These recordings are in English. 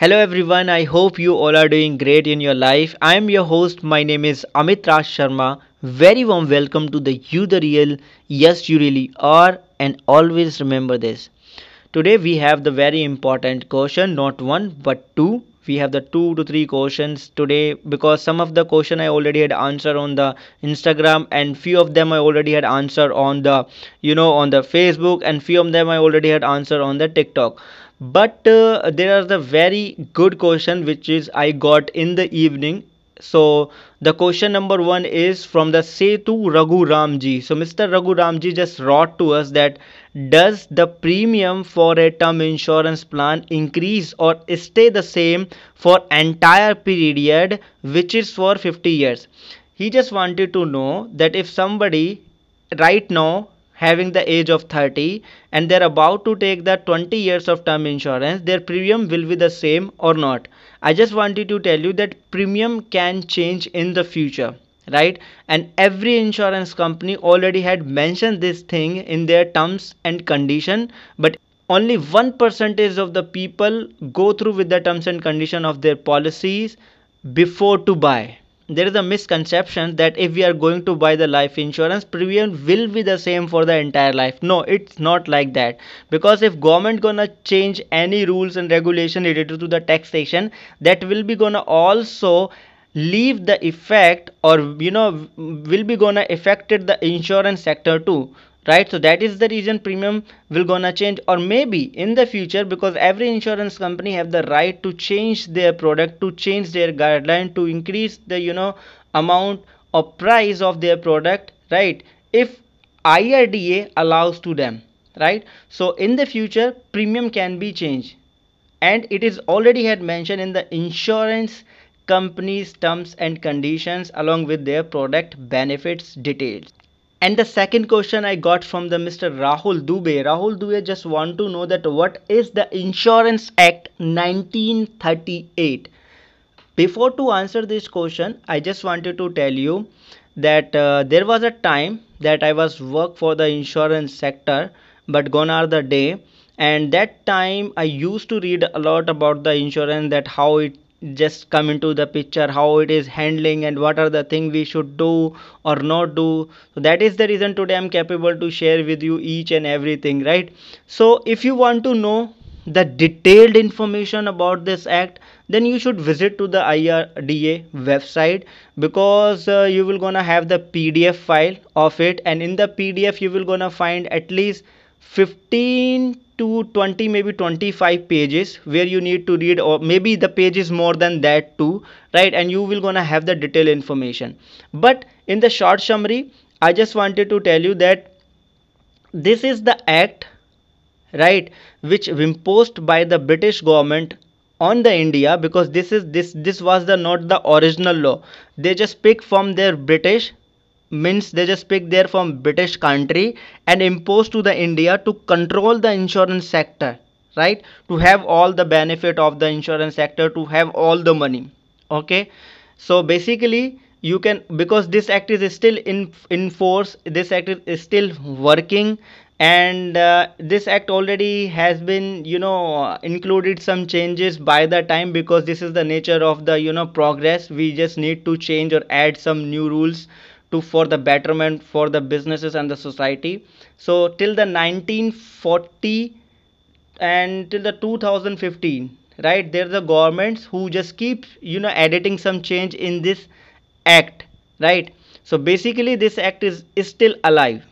Hello everyone, I hope you all are doing great in your life. I am your host. My name is Amit Raj Sharma. Very warm welcome to the You the Real, Yes You Really Are, and always remember this. Today we have the very important question, not one but two. We have the two to three questions today because some of the question I already had answered on the Instagram and few of them I already had answered on the you know on the Facebook and few of them I already had answered on the TikTok but uh, there are the very good question which is i got in the evening. So the question number one is from the setu raghu ramji so mr raghu ramji just wrote to us that does the premium for a term insurance plan increase or stay the same for entire period which is for 50 years? He just wanted to know that if somebody right now having the age of 30 and they're about to take the 20 years of term insurance their premium will be the same or not. I just wanted to tell you that premium can change in the future right? And every insurance company already had mentioned this thing in their terms and condition but only 1 percentage of the people go through with the terms and condition of their policies before to buy there is a misconception that if we are going to buy the life insurance premium will be the same for the entire life. No it's not like that. Because if government gonna change any rules and regulation related to the taxation that will be gonna also leave the effect or you know will be gonna affected the insurance sector too right? So that is the reason premium will gonna change or maybe in the future because every insurance company have the right to change their product to change their guideline to increase the you know amount or price of their product right? If IRDA allows to them right? So in the future premium can be changed. And it is already had mentioned in the insurance company's terms and conditions along with their product benefits details and the second question I got from the Mr. Rahul Dubey. Rahul Dubey just want to know that what is the Insurance Act 1938? Before to answer this question, I just wanted to tell you that uh, there was a time that I was work for the insurance sector, but gone are the day. And that time I used to read a lot about the insurance that how it just come into the picture how it is handling and what are the thing we should do or not do. So that is the reason today i'm capable to share with you each and everything right? So if you want to know the detailed information about this act then you should visit to the IRDA website because uh, you will gonna have the PDF file of it and in the PDF you will gonna find at least 15 to 20 maybe 25 pages where you need to read or maybe the page is more than that too right? And you will gonna have the detailed information. But in the short summary i just wanted to tell you that this is the act right which imposed by the british government on the india because this is this this was the not the original law. They just pick from their british means they just pick there from british country and impose to the india to control the insurance sector right? To have all the benefit of the insurance sector to have all the money okay? So basically you can because this act is still in in force this act is still working and uh, this act already has been you know included some changes by the time because this is the nature of the you know progress. We just need to change or add some new rules to for the betterment for the businesses and the society. So till the 1940 and till the 2015 right there's the governments who just keep you know editing some change in this act right? So basically this act is, is still alive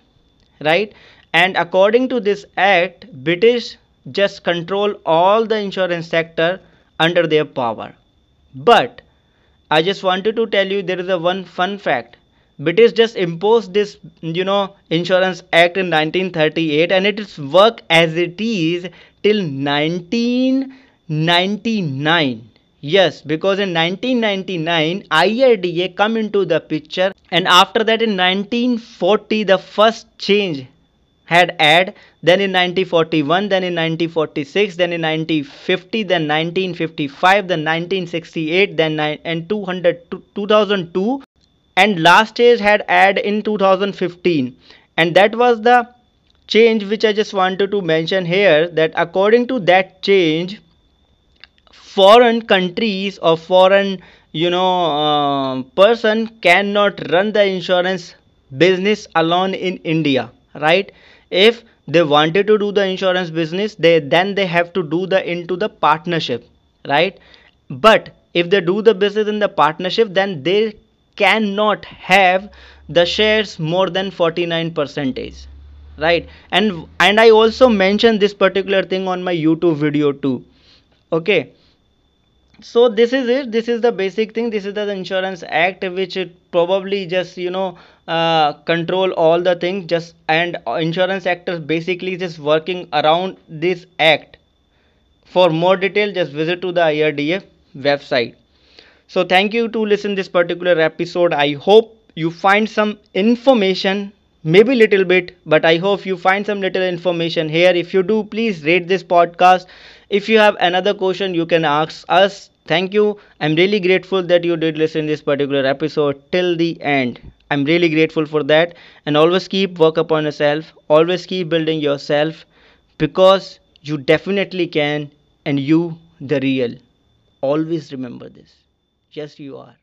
right? And according to this act british just control all the insurance sector under their power. But i just wanted to tell you there is a one fun fact British just imposed this, you know, Insurance Act in 1938 and it is work as it is till 1999. Yes, because in 1999 IRDA come into the picture and after that in 1940 the first change had add then in 1941 then in 1946 then in 1950 then 1955 then 1968 then and 200 2002 and last stage had add in 2015 and that was the change which I just wanted to mention here that according to that change foreign countries or foreign you know uh, person cannot run the insurance business alone in india right? If they wanted to do the insurance business they then they have to do the into the partnership right? But if they do the business in the partnership then they cannot have the shares more than 49 percentage right? And and i also mentioned this particular thing on my youtube video too okay? So this is it. This is the basic thing. This is the insurance act which it probably just you know uh, control all the things just and insurance actors basically just working around this act. For more detail just visit to the IRDA website so thank you to listen this particular episode. I hope you find some information maybe little bit but i hope you find some little information here. If you do please rate this podcast. If you have another question you can ask us. Thank you. I'm really grateful that you did listen this particular episode till the end. I'm really grateful for that. And always keep work upon yourself. Always keep building yourself because you definitely can and you the real. Always remember this yes you are